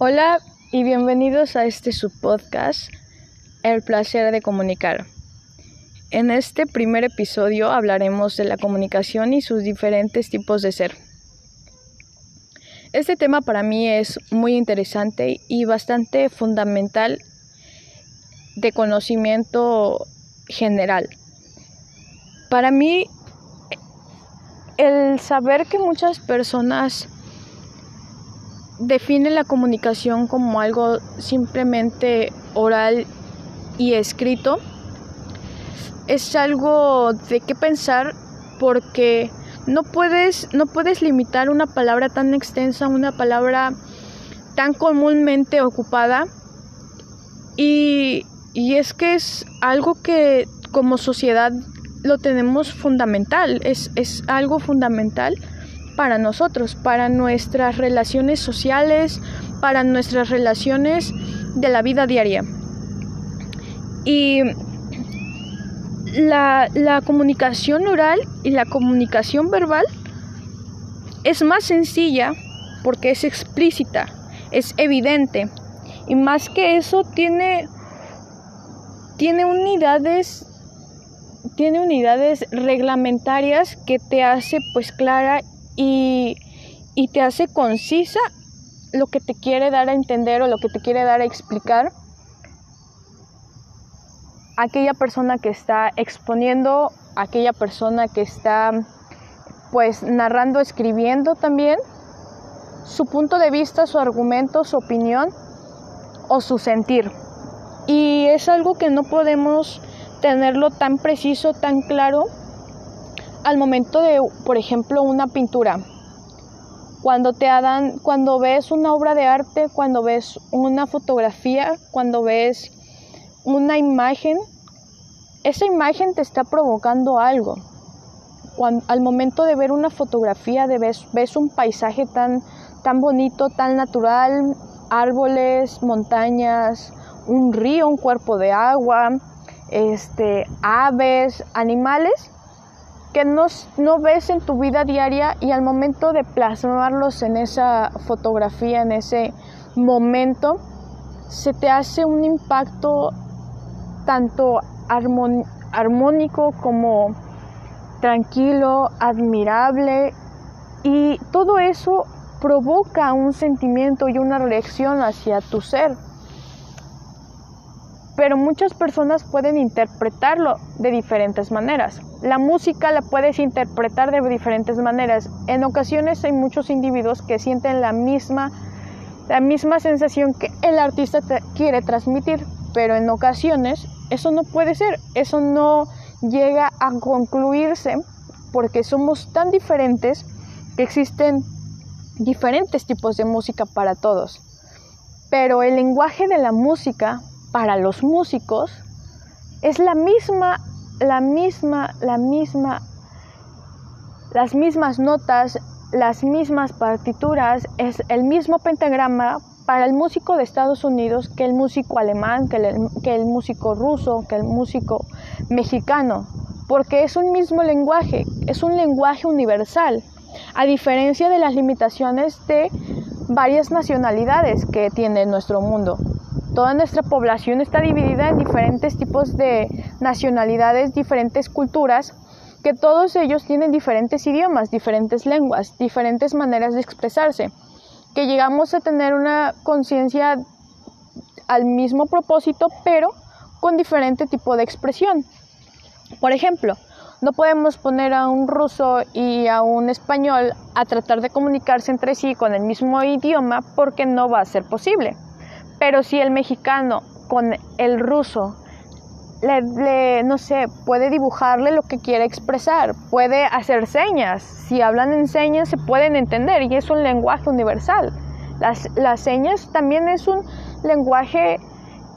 Hola y bienvenidos a este subpodcast, El placer de comunicar. En este primer episodio hablaremos de la comunicación y sus diferentes tipos de ser. Este tema para mí es muy interesante y bastante fundamental de conocimiento general. Para mí, el saber que muchas personas definen la comunicación como algo simplemente oral y escrito es algo de qué pensar porque no puedes no puedes limitar una palabra tan extensa, una palabra tan comúnmente ocupada. Y, y es que es algo que como sociedad lo tenemos fundamental, es, es algo fundamental para nosotros, para nuestras relaciones sociales, para nuestras relaciones de la vida diaria. Y la, la, comunicación oral y la comunicación verbal es más sencilla porque es explícita, es evidente. Y más que eso tiene, tiene unidades tiene unidades reglamentarias que te hace pues clara y, y te hace concisa lo que te quiere dar a entender o lo que te quiere dar a explicar aquella persona que está exponiendo, aquella persona que está pues narrando, escribiendo también su punto de vista, su argumento, su opinión o su sentir. Y es algo que no podemos tenerlo tan preciso, tan claro al momento de, por ejemplo, una pintura. Cuando te dan, cuando ves una obra de arte, cuando ves una fotografía, cuando ves una imagen, esa imagen te está provocando algo. Al momento de ver una fotografía, de ves, ves un paisaje tan, tan bonito, tan natural, árboles, montañas, un río, un cuerpo de agua, este, aves, animales que no, no ves en tu vida diaria y al momento de plasmarlos en esa fotografía, en ese momento, se te hace un impacto tanto armónico como tranquilo, admirable y todo eso provoca un sentimiento y una reacción hacia tu ser pero muchas personas pueden interpretarlo de diferentes maneras. La música la puedes interpretar de diferentes maneras. En ocasiones hay muchos individuos que sienten la misma, la misma sensación que el artista quiere transmitir, pero en ocasiones eso no puede ser, eso no llega a concluirse porque somos tan diferentes que existen diferentes tipos de música para todos. Pero el lenguaje de la música para los músicos es la misma, la misma, la misma, las mismas notas, las mismas partituras, es el mismo pentagrama para el músico de Estados Unidos que el músico alemán, que el, que el músico ruso, que el músico mexicano, porque es un mismo lenguaje, es un lenguaje universal, a diferencia de las limitaciones de varias nacionalidades que tiene nuestro mundo. Toda nuestra población está dividida en diferentes tipos de nacionalidades, diferentes culturas, que todos ellos tienen diferentes idiomas, diferentes lenguas, diferentes maneras de expresarse, que llegamos a tener una conciencia al mismo propósito, pero con diferente tipo de expresión. Por ejemplo, no podemos poner a un ruso y a un español a tratar de comunicarse entre sí con el mismo idioma porque no va a ser posible. Pero si el mexicano con el ruso le, no sé, puede dibujarle lo que quiere expresar, puede hacer señas. Si hablan en señas se pueden entender y es un lenguaje universal. Las, las señas también es un lenguaje,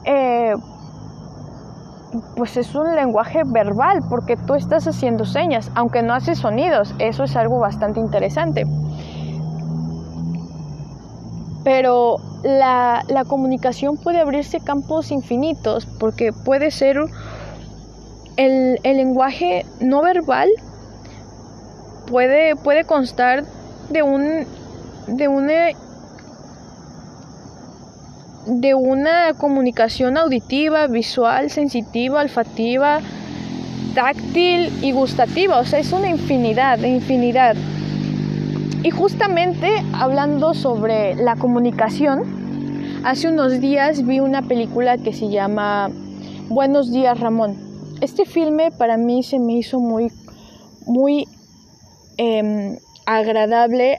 eh, pues es un lenguaje verbal porque tú estás haciendo señas, aunque no haces sonidos. Eso es algo bastante interesante. Pero la, comunicación puede abrirse campos infinitos porque puede ser el, lenguaje no verbal puede, puede constar de un de una de una comunicación auditiva, visual, sensitiva, olfativa, táctil y gustativa. O sea, es una infinidad, infinidad. Y justamente hablando sobre la comunicación, hace unos días vi una película que se llama Buenos días Ramón. Este filme para mí se me hizo muy, muy em, agradable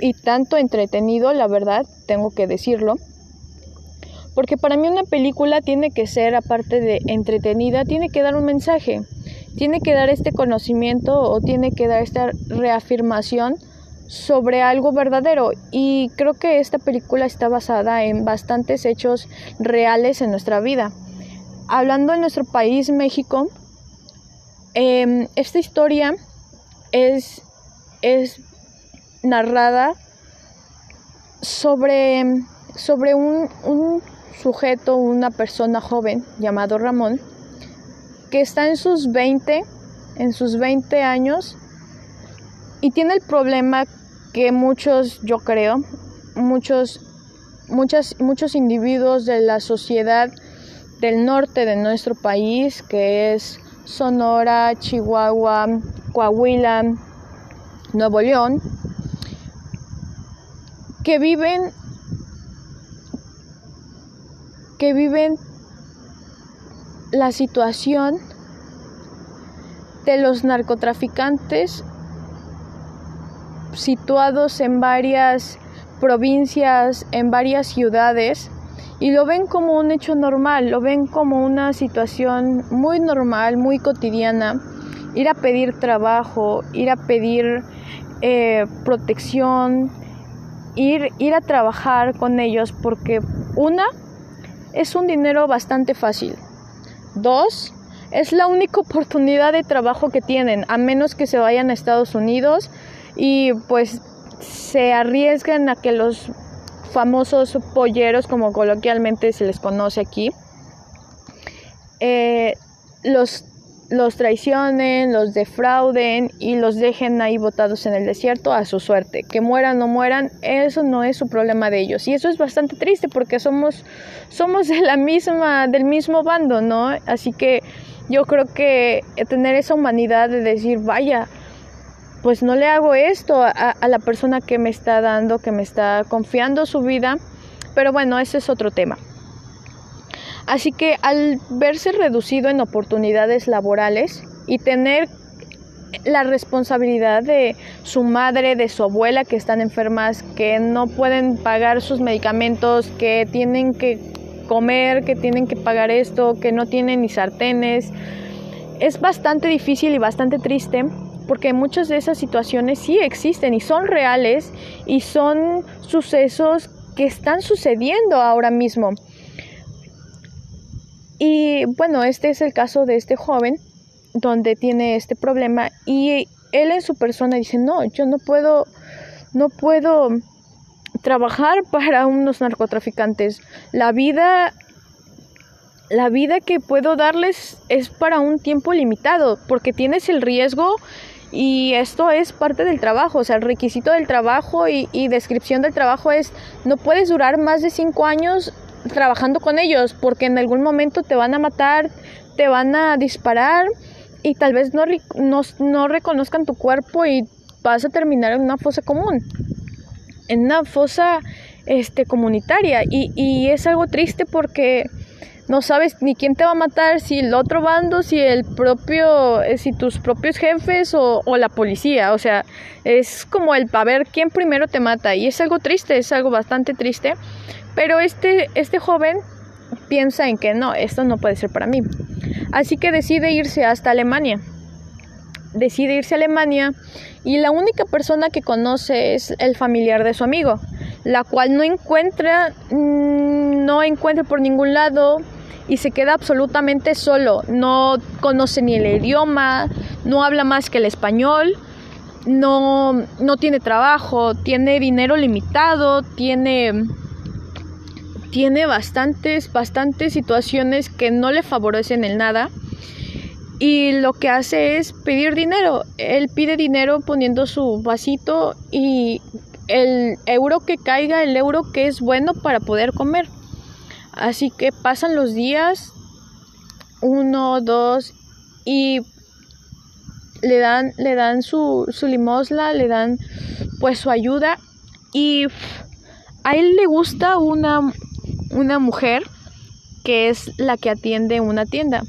y tanto entretenido, la verdad, tengo que decirlo. Porque para mí una película tiene que ser, aparte de entretenida, tiene que dar un mensaje tiene que dar este conocimiento o tiene que dar esta reafirmación sobre algo verdadero y creo que esta película está basada en bastantes hechos reales en nuestra vida. Hablando de nuestro país, México, em, esta historia es, es narrada sobre, sobre un, un sujeto, una persona joven llamado Ramón, que está en sus 20, en sus 20 años y tiene el problema que muchos, yo creo, muchos, muchas, muchos individuos de la sociedad del norte de nuestro país, que es Sonora, Chihuahua, Coahuila, Nuevo León, que viven que viven la situación de los narcotraficantes situados en varias provincias, en varias ciudades, y lo ven como un hecho normal, lo ven como una situación muy normal, muy cotidiana, ir a pedir trabajo, ir a pedir eh, protección, ir, ir a trabajar con ellos, porque una es un dinero bastante fácil. Dos, es la única oportunidad de trabajo que tienen, a menos que se vayan a Estados Unidos y pues se arriesgan a que los famosos polleros, como coloquialmente se les conoce aquí, eh, los los traicionen, los defrauden y los dejen ahí botados en el desierto a su suerte. Que mueran o mueran, eso no es su problema de ellos. Y eso es bastante triste porque somos, somos de la misma, del mismo bando, ¿no? Así que yo creo que tener esa humanidad de decir, vaya, pues no le hago esto a, a la persona que me está dando, que me está confiando su vida. Pero bueno, ese es otro tema. Así que al verse reducido en oportunidades laborales y tener la responsabilidad de su madre, de su abuela que están enfermas, que no pueden pagar sus medicamentos, que tienen que comer, que tienen que pagar esto, que no tienen ni sartenes. Es bastante difícil y bastante triste porque muchas de esas situaciones sí existen y son reales y son sucesos que están sucediendo ahora mismo. Y bueno, este es el caso de este joven donde tiene este problema y él en su persona dice, no, yo no puedo, no puedo trabajar para unos narcotraficantes. La vida, la vida que puedo darles es para un tiempo limitado, porque tienes el riesgo y esto es parte del trabajo, o sea, el requisito del trabajo y, y descripción del trabajo es, no puedes durar más de cinco años trabajando con ellos, porque en algún momento te van a matar, te van a disparar y tal vez no, no, reconozcan tu cuerpo y vas a terminar en una fosa común, en una fosa este, comunitaria. Y, y es algo triste porque no sabes ni quién te va a matar, si el otro bando, si el propio, eh, si tus propios jefes o, la policía. O sea, es como el para ver quién primero te mata. Y es algo triste, es algo bastante triste. Pero este, este joven piensa en que no, esto no puede ser para mí. Así que decide irse hasta Alemania. Decide irse a Alemania y la única persona que conoce es el familiar de su amigo, la cual no encuentra, mm, no encuentra por ningún lado y se queda absolutamente solo. No conoce ni el idioma, no habla más que el español, no, no tiene trabajo, tiene dinero limitado, tiene tiene bastantes, bastantes situaciones que no le favorecen en nada y lo que hace es pedir dinero. Él pide dinero poniendo su vasito y el euro que caiga, el euro que es bueno para poder comer. Así que pasan los días, uno, dos, y le dan, le dan su, su limosna, le dan pues su ayuda y a él le gusta una, una mujer que es la que atiende una tienda.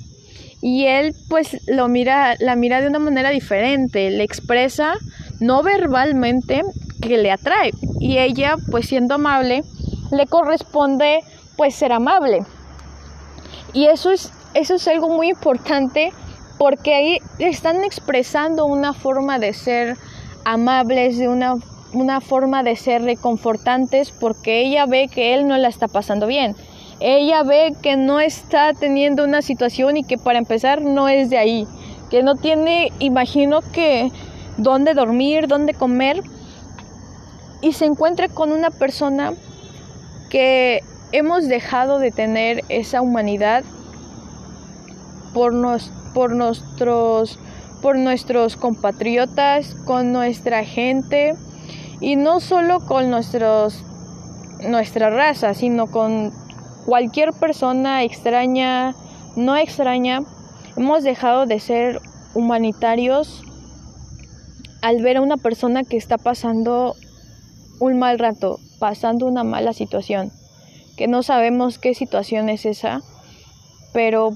Y él pues lo mira, la mira de una manera diferente, le expresa no verbalmente que le atrae. Y ella pues siendo amable, le corresponde pues ser amable. Y eso es, eso es algo muy importante porque ahí están expresando una forma de ser amables, de una, una forma de ser reconfortantes, porque ella ve que él no la está pasando bien. Ella ve que no está teniendo una situación y que para empezar no es de ahí, que no tiene, imagino que, dónde dormir, dónde comer, y se encuentra con una persona que hemos dejado de tener esa humanidad por, nos, por nuestros por nuestros compatriotas, con nuestra gente y no solo con nuestros nuestra raza, sino con cualquier persona extraña, no extraña. Hemos dejado de ser humanitarios al ver a una persona que está pasando un mal rato, pasando una mala situación, que no sabemos qué situación es esa, pero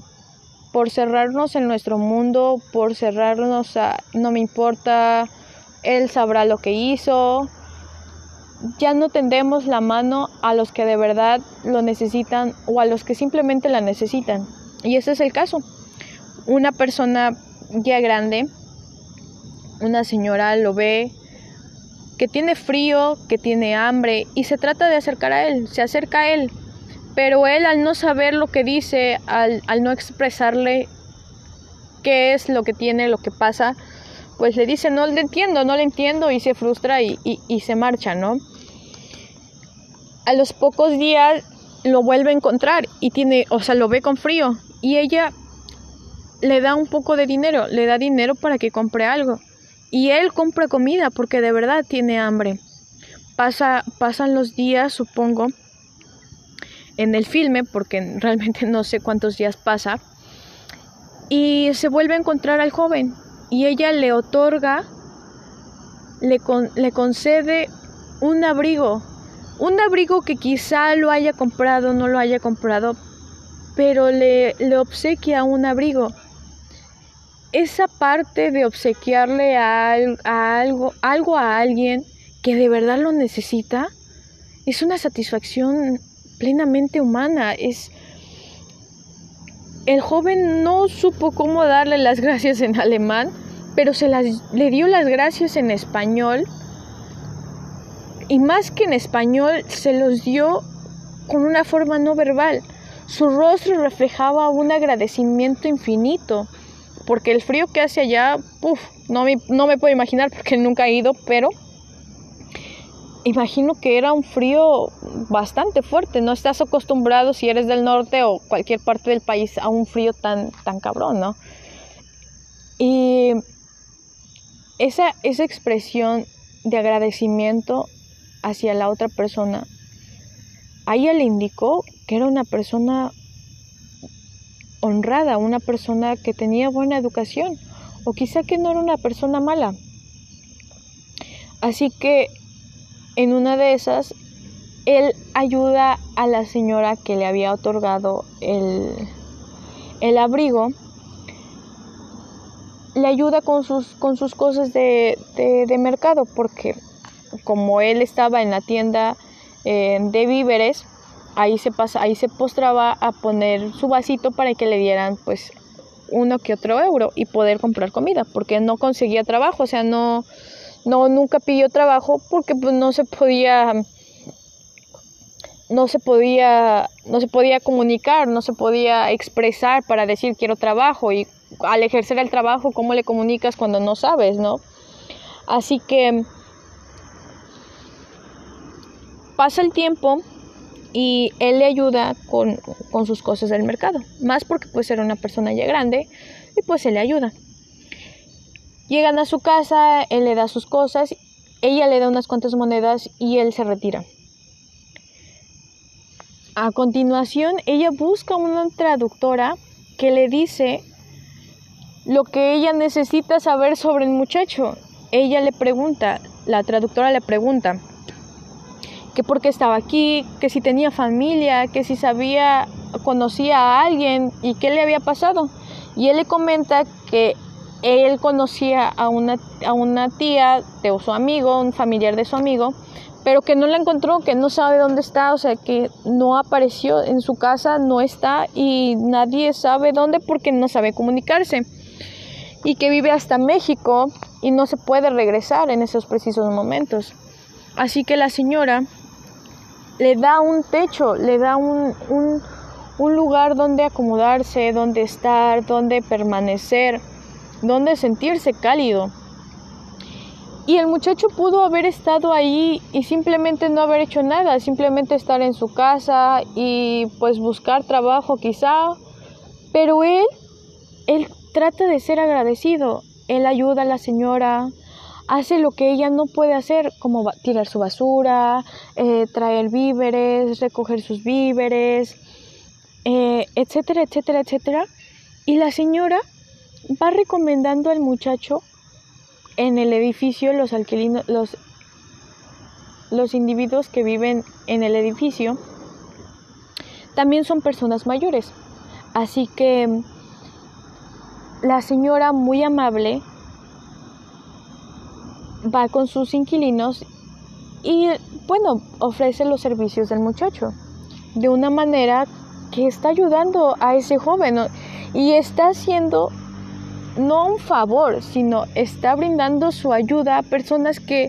por cerrarnos en nuestro mundo, por cerrarnos a no me importa, él sabrá lo que hizo, ya no tendemos la mano a los que de verdad lo necesitan o a los que simplemente la necesitan. Y ese es el caso. Una persona ya grande, una señora lo ve que tiene frío, que tiene hambre y se trata de acercar a él, se acerca a él pero él al no saber lo que dice, al, no expresarle qué es lo que tiene, lo que pasa, pues le dice, no le entiendo, no le entiendo y se frustra y, y se marcha, ¿no? A los pocos días lo vuelve a encontrar y tiene, o sea, lo ve con frío y ella le da un poco de dinero, le da dinero para que compre algo y él compra comida porque de verdad tiene hambre. Pasa, pasan los días, supongo, en el filme, porque realmente no sé cuántos días pasa, y se vuelve a encontrar al joven y ella le otorga, le, le concede un abrigo, un abrigo que quizá lo haya comprado, no lo haya comprado, pero le, le obsequia un abrigo. Esa parte de obsequiarle a, algo, algo a alguien que de verdad lo necesita, es una satisfacción plenamente humana. Es el joven no supo cómo darle las gracias en alemán, pero se las, le dio las gracias en español. Y más que en español, se los dio con una forma no verbal. Su rostro reflejaba un agradecimiento infinito, porque el frío que hace allá, uf, no me, no me puedo imaginar porque nunca he ido, pero imagino que era un frío bastante fuerte. No estás acostumbrado si eres del norte o cualquier parte del país a un frío tan, tan cabrón, ¿no? Y esa, esa expresión de agradecimiento hacia la otra persona, a ella le indicó que era una persona honrada, una persona que tenía buena educación, o quizá que no era una persona mala. Así que en una de esas, él ayuda a la señora que le había otorgado el, el abrigo, le ayuda con sus, con sus cosas de, de, mercado, porque como él estaba en la tienda eh, de víveres, ahí se, pasa, ahí se postraba a poner su vasito para que le dieran pues uno que otro euro y poder comprar comida, porque no conseguía trabajo, o sea, no, no nunca pidió trabajo porque pues no se podía no se podía no se podía comunicar, no se podía expresar para decir quiero trabajo y al ejercer el trabajo cómo le comunicas cuando no sabes, ¿no? Así que pasa el tiempo y él le ayuda con, con sus cosas del mercado, más porque pues era una persona ya grande y pues él le ayuda. Llegan a su casa, él le da sus cosas ella le da unas cuantas monedas y él se retira. A continuación, ella busca una traductora que le dice lo que ella necesita saber sobre el muchacho. Ella le pregunta, la traductora le pregunta, que por qué estaba aquí, que si tenía familia, que si sabía, conocía a alguien y qué le había pasado. Y él le comenta que él conocía a una, a una tía de su amigo, un familiar de su amigo, pero que no la encontró, que no sabe dónde está, o sea, que no apareció en su casa, no está y nadie sabe dónde porque no sabe comunicarse. Y que vive hasta México y no se puede regresar en esos precisos momentos. Así que la señora le da un techo, le da un, un, lugar donde acomodarse, donde estar, donde permanecer, donde sentirse cálido. Y el muchacho pudo haber estado ahí y simplemente no haber hecho nada, simplemente estar en su casa y pues buscar trabajo quizá. Pero él, él trata de ser agradecido. Él ayuda a la señora, hace lo que ella no puede hacer, como tirar su basura, eh, traer víveres, recoger sus víveres, eh, etcétera, etcétera, etcétera. Y la señora va recomendando al muchacho en el edificio, los alquilinos, los, los individuos que viven en el edificio, también son personas mayores. Así que la señora muy amable va con sus inquilinos y, bueno, ofrece los servicios del muchacho de una manera que está ayudando a ese joven y está haciendo no un favor, sino está brindando su ayuda a personas que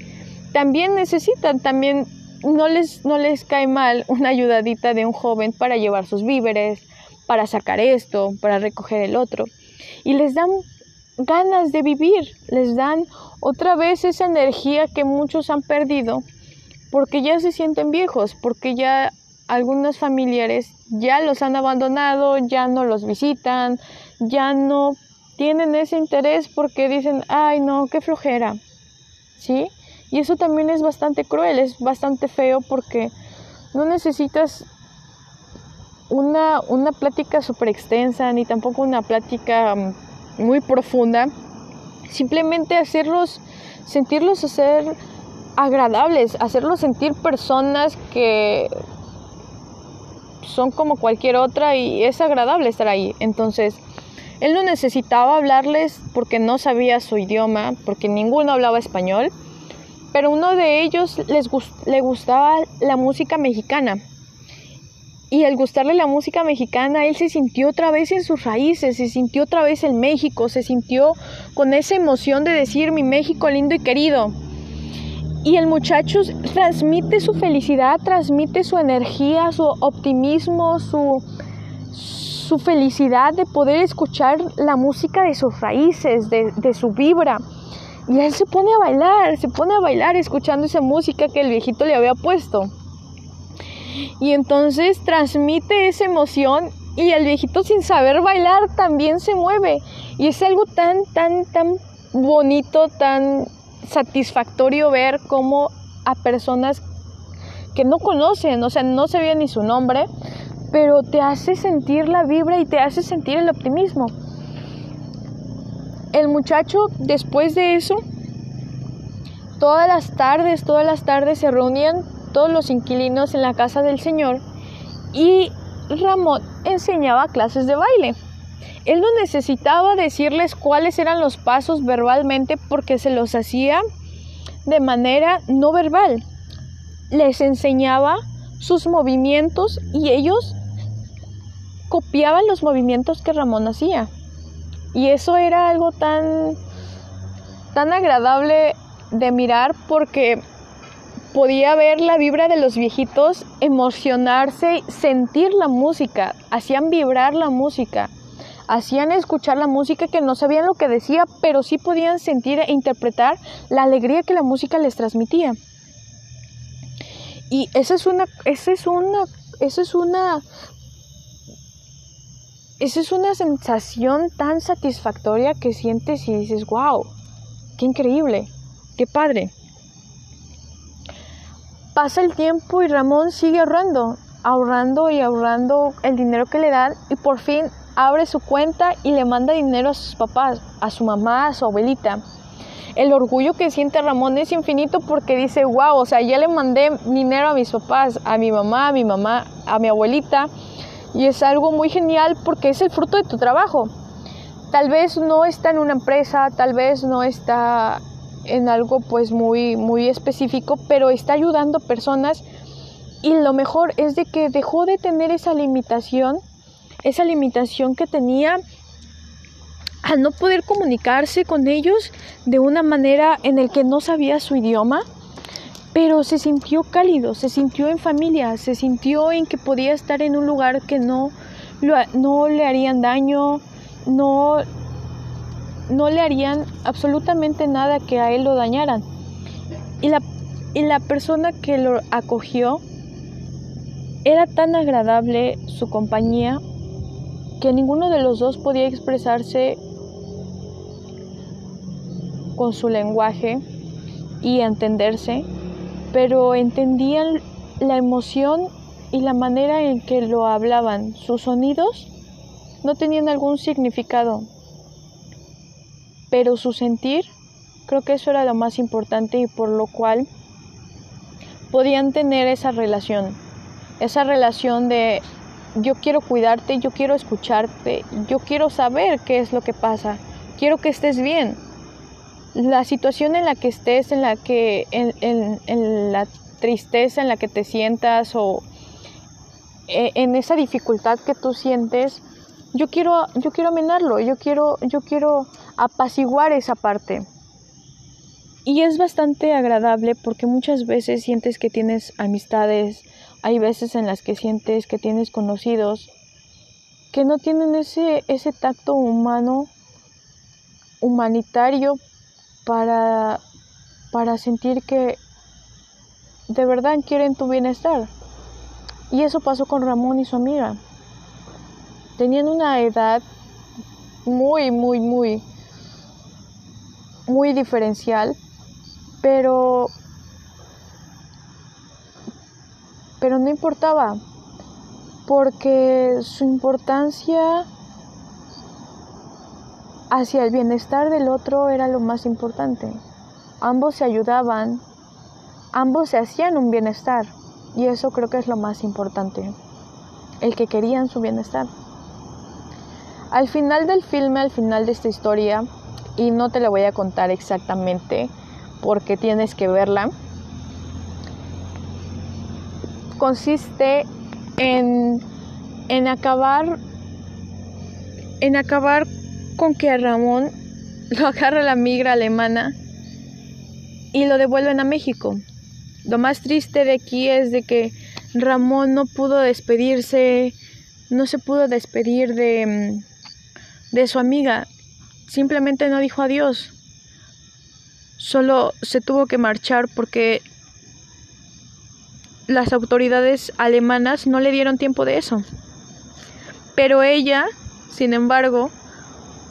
también necesitan, también no les, no les cae mal una ayudadita de un joven para llevar sus víveres, para sacar esto, para recoger el otro. Y les dan ganas de vivir, les dan otra vez esa energía que muchos han perdido porque ya se sienten viejos, porque ya algunos familiares ya los han abandonado, ya no los visitan, ya no tienen ese interés porque dicen, ay no, qué flojera, ¿sí? Y eso también es bastante cruel, es bastante feo porque no necesitas una, una plática súper extensa ni tampoco una plática mm, muy profunda, simplemente hacerlos, sentirlos ser agradables, hacerlos sentir personas que son como cualquier otra y es agradable estar ahí. Entonces, él no necesitaba hablarles porque no sabía su idioma, porque ninguno hablaba español, pero uno de ellos les le gustaba la música mexicana y al gustarle la música mexicana, él se sintió otra vez en sus raíces, se sintió otra vez en México, se sintió con esa emoción de decir mi México lindo y querido. Y el muchacho transmite su felicidad, transmite su energía, su optimismo, su, su felicidad de poder escuchar la música de sus raíces, de, de su vibra. Y él se pone a bailar, se pone a bailar escuchando esa música que el viejito le había puesto. Y entonces transmite esa emoción y el viejito sin saber bailar también se mueve. Y es algo tan, tan, tan bonito, tan satisfactorio ver cómo a personas que no conocen, o sea, no se ve ni su nombre, pero te hace sentir la vibra y te hace sentir el optimismo. El muchacho, después de eso, todas las tardes, todas las tardes se reunían todos los inquilinos en la casa del Señor y Ramón enseñaba clases de baile. Él no necesitaba decirles cuáles eran los pasos verbalmente porque se los hacía de manera no verbal. Les enseñaba sus movimientos y ellos copiaban los movimientos que Ramón hacía. Y eso era algo tan tan agradable de mirar porque podía ver la vibra de los viejitos, emocionarse, sentir la música, hacían vibrar la música, hacían escuchar la música que no sabían lo que decía, pero sí podían sentir e interpretar la alegría que la música les transmitía. Y esa es una, esa es una, esa es una, esa es una sensación tan satisfactoria que sientes y dices, wow, qué increíble, qué padre. Pasa el tiempo y Ramón sigue ahorrando, ahorrando y ahorrando el dinero que le dan y por fin abre su cuenta y le manda dinero a sus papás, a su mamá, a su abuelita. El orgullo que siente Ramón es infinito porque dice, wow, o sea, ya le mandé dinero a mis papás, a mi mamá, a mi mamá, a mi abuelita y es algo muy genial porque es el fruto de tu trabajo. Tal vez no está en una empresa, tal vez no está en algo pues muy muy específico, pero está ayudando personas y lo mejor es de que dejó de tener esa limitación, esa limitación que tenía al no poder comunicarse con ellos de una manera en el que no sabía su idioma, pero se sintió cálido, se sintió en familia, se sintió en que podía estar en un lugar que no, no le harían daño, no, no le harían absolutamente nada que a él lo dañaran. Y la, y la persona que lo acogió era tan agradable su compañía que ninguno de los dos podía expresarse con su lenguaje y entenderse, pero entendían la emoción y la manera en que lo hablaban. Sus sonidos no tenían algún significado, pero su sentir, creo que eso era lo más importante y por lo cual podían tener esa relación, esa relación de yo quiero cuidarte, yo quiero escucharte, yo quiero saber qué es lo que pasa, quiero que estés bien. La situación en la que estés, en la que, en, en, la tristeza en la que te sientas o eh, en esa dificultad que tú sientes, yo quiero, yo quiero amenarlo, yo quiero, yo quiero apaciguar esa parte. Y es bastante agradable porque muchas veces sientes que tienes amistades, hay veces en las que sientes que tienes conocidos que no tienen ese, ese tacto humano, humanitario, para, para sentir que de verdad quieren tu bienestar. Y eso pasó con Ramón y su amiga. Tenían una edad muy, muy, muy, muy diferencial, pero pero no importaba, porque su importancia hacia el bienestar del otro era lo más importante. Ambos se ayudaban, ambos se hacían un bienestar, y eso creo que es lo más importante, el que querían su bienestar. Al final del filme, al final de esta historia, y no te la voy a contar exactamente porque tienes que verla, consiste en, en acabar en acabar con que a Ramón lo agarra la migra alemana y lo devuelven a México. Lo más triste de aquí es de que Ramón no pudo despedirse, no se pudo despedir de, de su amiga, simplemente no dijo adiós. Solo se tuvo que marchar porque las autoridades alemanas no le dieron tiempo de eso. Pero ella, sin embargo,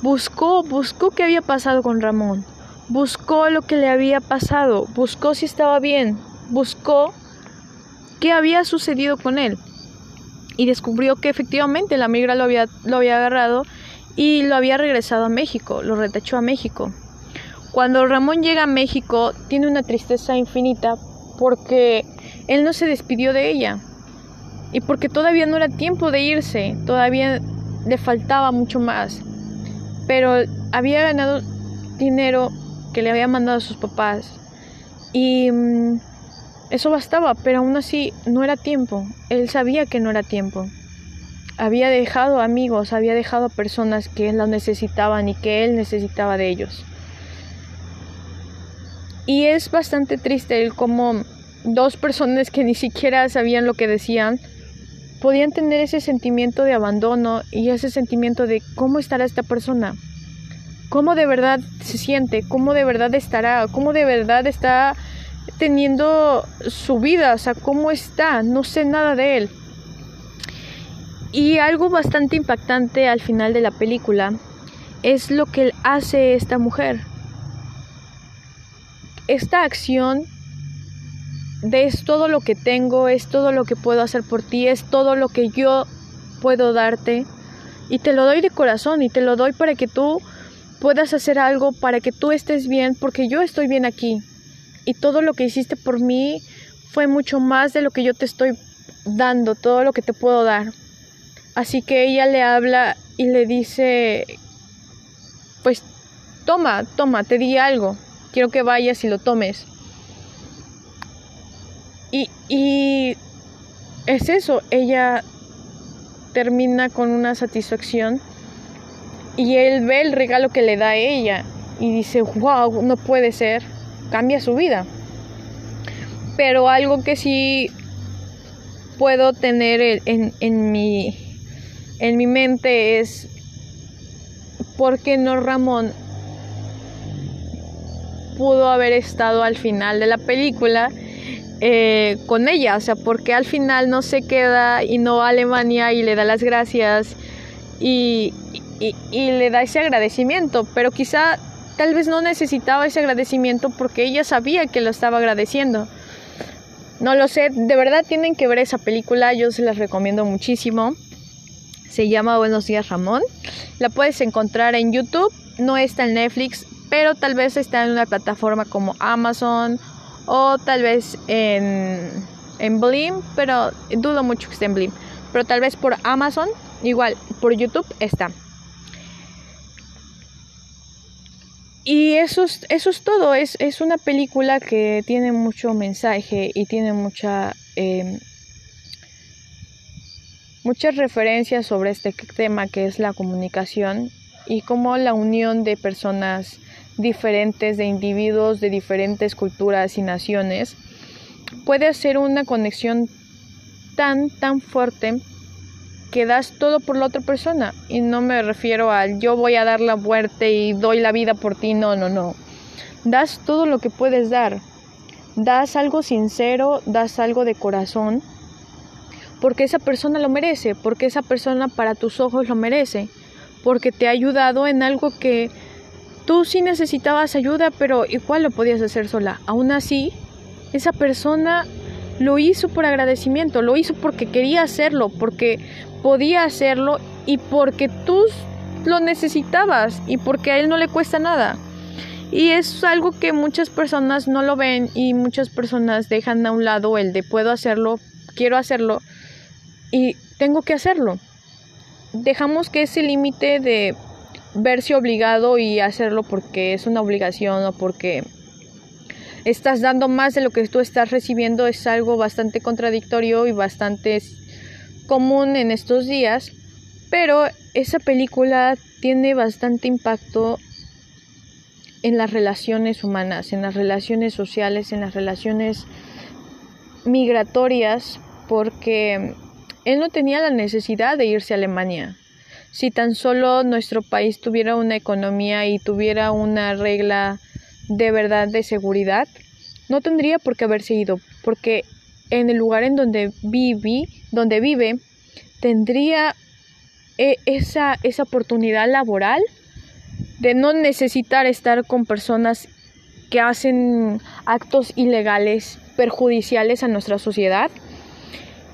buscó, buscó qué había pasado con Ramón, buscó lo que le había pasado, buscó si estaba bien, buscó qué había sucedido con él y descubrió que efectivamente la migra lo había, lo había agarrado y lo había regresado a México, lo retachó a México. Cuando Ramón llega a México tiene una tristeza infinita porque él no se despidió de ella. Y porque todavía no era tiempo de irse, todavía le faltaba mucho más. Pero había ganado dinero que le había mandado a sus papás. Y mm, eso bastaba, pero aún así no era tiempo. Él sabía que no era tiempo. Había dejado amigos, había dejado personas que lo necesitaban y que él necesitaba de ellos. Y es bastante triste el cómo dos personas que ni siquiera sabían lo que decían, podían tener ese sentimiento de abandono y ese sentimiento de cómo estará esta persona, cómo de verdad se siente, cómo de verdad estará, cómo de verdad está teniendo su vida, o sea, cómo está, no sé nada de él. Y algo bastante impactante al final de la película es lo que hace esta mujer. Esta acción de es todo lo que tengo, es todo lo que puedo hacer por ti, es todo lo que yo puedo darte. Y te lo doy de corazón y te lo doy para que tú puedas hacer algo, para que tú estés bien, porque yo estoy bien aquí. Y todo lo que hiciste por mí fue mucho más de lo que yo te estoy dando, todo lo que te puedo dar. Así que ella le habla y le dice, pues toma, toma, te di algo, quiero que vayas y lo tomes. Y, y es eso, ella termina con una satisfacción y él ve el regalo que le da ella y dice, wow, no puede ser, cambia su vida. Pero algo que sí puedo tener en, en, mi, en mi mente es, ¿por qué no Ramón pudo haber estado al final de la película? Eh, con ella, o sea, porque al final no se queda y no va a Alemania y le da las gracias y, y, le da ese agradecimiento, pero quizá tal vez no necesitaba ese agradecimiento porque ella sabía que lo estaba agradeciendo. No lo sé, de verdad tienen que ver esa película, yo se las recomiendo muchísimo. Se llama Buenos días Ramón. La puedes encontrar en YouTube, no está en Netflix, pero tal vez está en una plataforma como Amazon o tal vez en, en Blim, pero dudo mucho que esté en Blim. Pero tal vez por Amazon, igual por YouTube está. Y eso es, eso es todo, es, es, una película que tiene mucho mensaje y tiene mucha, em, muchas referencias sobre este tema que es la comunicación y cómo la unión de personas diferentes, de individuos de diferentes culturas y naciones, puede hacer una conexión tan, tan fuerte que das todo por la otra persona. Y no me refiero al yo voy a dar la muerte y doy la vida por ti, no, no, no. Das todo lo que puedes dar. Das algo sincero, das algo de corazón, porque esa persona lo merece, porque esa persona para tus ojos lo merece, porque te ha ayudado en algo que Tú sí necesitabas ayuda, pero igual lo podías hacer sola. Aún así, esa persona lo hizo por agradecimiento, lo hizo porque quería hacerlo, porque podía hacerlo y porque tú lo necesitabas y porque a él no le cuesta nada. Y es algo que muchas personas no lo ven y muchas personas dejan a un lado el de puedo hacerlo, quiero hacerlo y tengo que hacerlo. Dejamos que ese límite de verse obligado y hacerlo porque es una obligación o porque estás dando más de lo que tú estás recibiendo es algo bastante contradictorio y bastante común en estos días, pero esa película tiene bastante impacto en las relaciones humanas, en las relaciones sociales, en las relaciones migratorias, porque él no tenía la necesidad de irse a Alemania. Si tan solo nuestro país tuviera una economía y tuviera una regla de verdad de seguridad, no tendría por qué haberse ido, porque en el lugar en donde vive, donde vive, tendría eh, esa, esa oportunidad laboral de no necesitar estar con personas que hacen actos ilegales perjudiciales a nuestra sociedad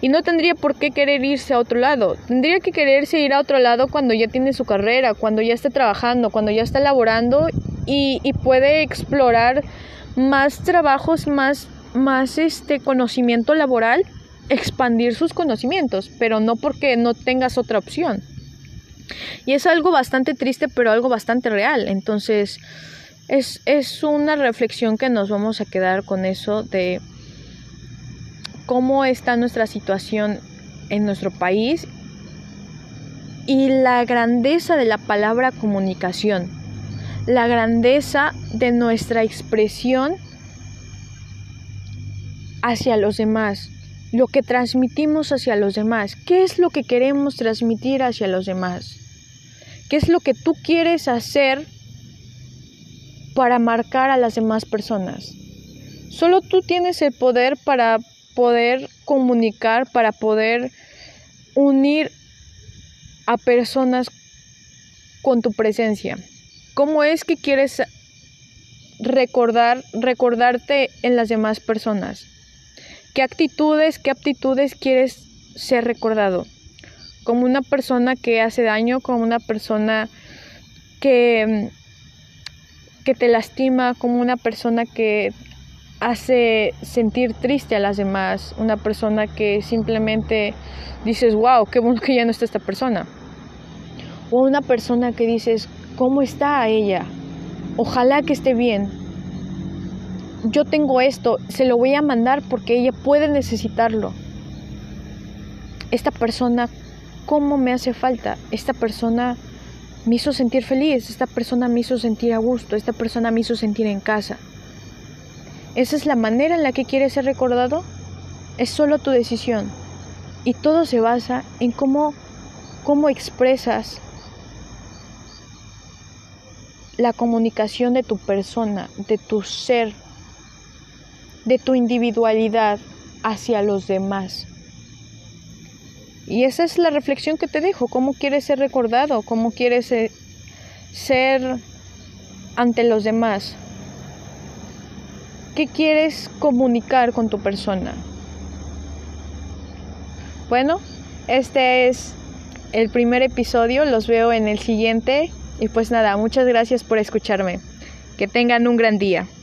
y no tendría por qué querer irse a otro lado. Tendría que quererse ir a otro lado cuando ya tiene su carrera, cuando ya esté trabajando, cuando ya está laborando y, y puede explorar más trabajos, más, más este conocimiento laboral, expandir sus conocimientos, pero no porque no tengas otra opción. Y es algo bastante triste, pero algo bastante real. Entonces, es, es una reflexión que nos vamos a quedar con eso de cómo está nuestra situación en nuestro país y la grandeza de la palabra comunicación, la grandeza de nuestra expresión hacia los demás, lo que transmitimos hacia los demás, qué es lo que queremos transmitir hacia los demás, qué es lo que tú quieres hacer para marcar a las demás personas. Solo tú tienes el poder para poder comunicar, para poder unir a personas con tu presencia. ¿Cómo es que quieres recordar, recordarte en las demás personas? ¿Qué actitudes, qué aptitudes quieres ser recordado? Como una persona que hace daño, como una persona que, que te lastima, como una persona que hace sentir triste a las demás, una persona que simplemente dices, wow, qué bueno que ya no está esta persona. O una persona que dices, ¿cómo está ella? Ojalá que esté bien. Yo tengo esto, se lo voy a mandar porque ella puede necesitarlo. Esta persona, ¿cómo me hace falta? Esta persona me hizo sentir feliz, esta persona me hizo sentir a gusto, esta persona me hizo sentir en casa. ¿Esa es la manera en la que quieres ser recordado? Es solo tu decisión. Y todo se basa en cómo, cómo expresas la comunicación de tu persona, de tu ser, de tu individualidad hacia los demás. Y esa es la reflexión que te dejo, cómo quieres ser recordado, cómo quieres eh, ser ante los demás. ¿Qué quieres comunicar con tu persona? Bueno, este es el primer episodio, los veo en el siguiente y pues nada, muchas gracias por escucharme. Que tengan un gran día.